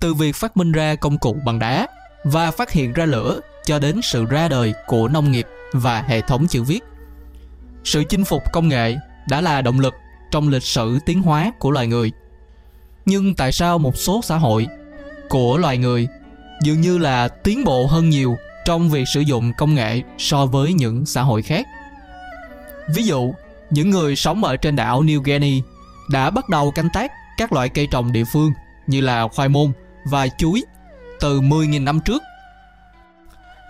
từ việc phát minh ra công cụ bằng đá và phát hiện ra lửa cho đến sự ra đời của nông nghiệp và hệ thống chữ viết. Sự chinh phục công nghệ đã là động lực trong lịch sử tiến hóa của loài người. Nhưng tại sao một số xã hội của loài người dường như là tiến bộ hơn nhiều trong việc sử dụng công nghệ so với những xã hội khác? Ví dụ, những người sống ở trên đảo New Guinea đã bắt đầu canh tác các loại cây trồng địa phương như là khoai môn và chuối từ 10.000 năm trước.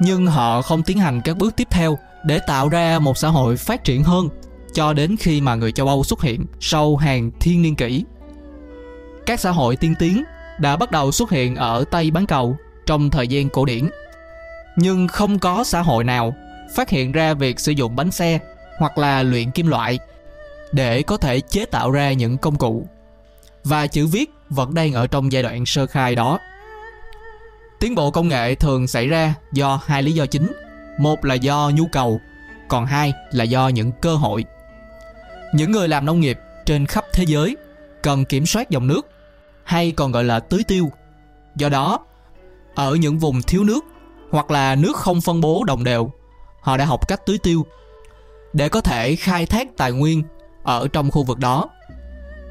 Nhưng họ không tiến hành các bước tiếp theo để tạo ra một xã hội phát triển hơn cho đến khi mà người châu Âu xuất hiện sau hàng thiên niên kỷ. Các xã hội tiên tiến đã bắt đầu xuất hiện ở Tây bán cầu trong thời gian cổ điển. Nhưng không có xã hội nào phát hiện ra việc sử dụng bánh xe hoặc là luyện kim loại để có thể chế tạo ra những công cụ. Và chữ viết vẫn đang ở trong giai đoạn sơ khai đó. Tiến bộ công nghệ thường xảy ra do hai lý do chính. Một là do nhu cầu, còn hai là do những cơ hội. Những người làm nông nghiệp trên khắp thế giới cần kiểm soát dòng nước hay còn gọi là tưới tiêu. Do đó, ở những vùng thiếu nước hoặc là nước không phân bố đồng đều, họ đã học cách tưới tiêu để có thể khai thác tài nguyên ở trong khu vực đó.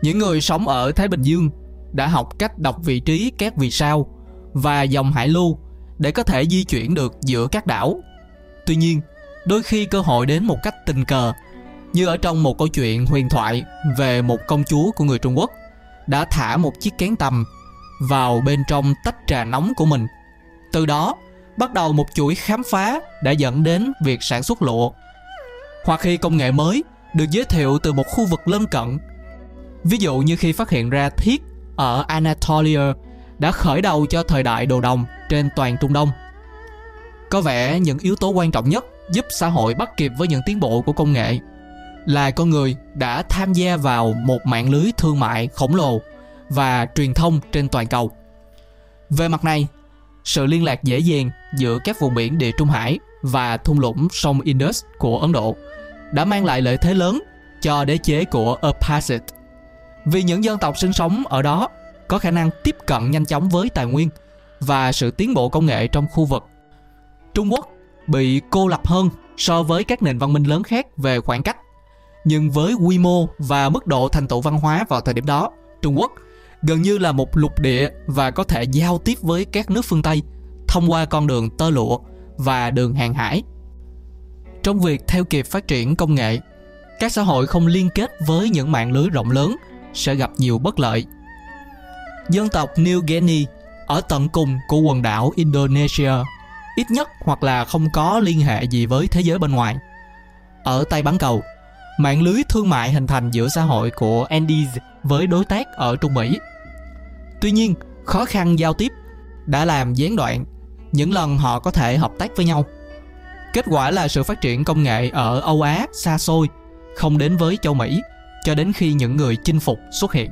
Những người sống ở Thái Bình Dương đã học cách đọc vị trí các vì sao và dòng hải lưu để có thể di chuyển được giữa các đảo. Tuy nhiên, đôi khi cơ hội đến một cách tình cờ, như ở trong một câu chuyện huyền thoại về một công chúa của người Trung Quốc đã thả một chiếc kén tầm vào bên trong tách trà nóng của mình. Từ đó, bắt đầu một chuỗi khám phá đã dẫn đến việc sản xuất lụa. Hoặc khi công nghệ mới được giới thiệu từ một khu vực lân cận. Ví dụ như khi phát hiện ra thiết ở Anatolia đã khởi đầu cho thời đại đồ đồng trên toàn Trung Đông. Có vẻ những yếu tố quan trọng nhất giúp xã hội bắt kịp với những tiến bộ của công nghệ là con người đã tham gia vào một mạng lưới thương mại khổng lồ và truyền thông trên toàn cầu. Về mặt này, sự liên lạc dễ dàng giữa các vùng biển địa Trung Hải và thung lũng sông Indus của Ấn Độ đã mang lại lợi thế lớn cho đế chế của Abbasid. Vì những dân tộc sinh sống ở đó có khả năng tiếp cận nhanh chóng với tài nguyên và sự tiến bộ công nghệ trong khu vực. Trung Quốc bị cô lập hơn so với các nền văn minh lớn khác về khoảng cách. Nhưng với quy mô và mức độ thành tựu văn hóa vào thời điểm đó, Trung Quốc gần như là một lục địa và có thể giao tiếp với các nước phương Tây thông qua con đường tơ lụa và đường hàng hải. Trong việc theo kịp phát triển công nghệ, các xã hội không liên kết với những mạng lưới rộng lớn sẽ gặp nhiều bất lợi. Dân tộc New Guinea ở tận cùng của quần đảo Indonesia ít nhất hoặc là không có liên hệ gì với thế giới bên ngoài. Ở Tây bán cầu, mạng lưới thương mại hình thành giữa xã hội của Andes với đối tác ở Trung Mỹ. Tuy nhiên, khó khăn giao tiếp đã làm gián đoạn những lần họ có thể hợp tác với nhau. Kết quả là sự phát triển công nghệ ở Âu Á xa xôi, không đến với châu Mỹ, cho đến khi những người chinh phục xuất hiện.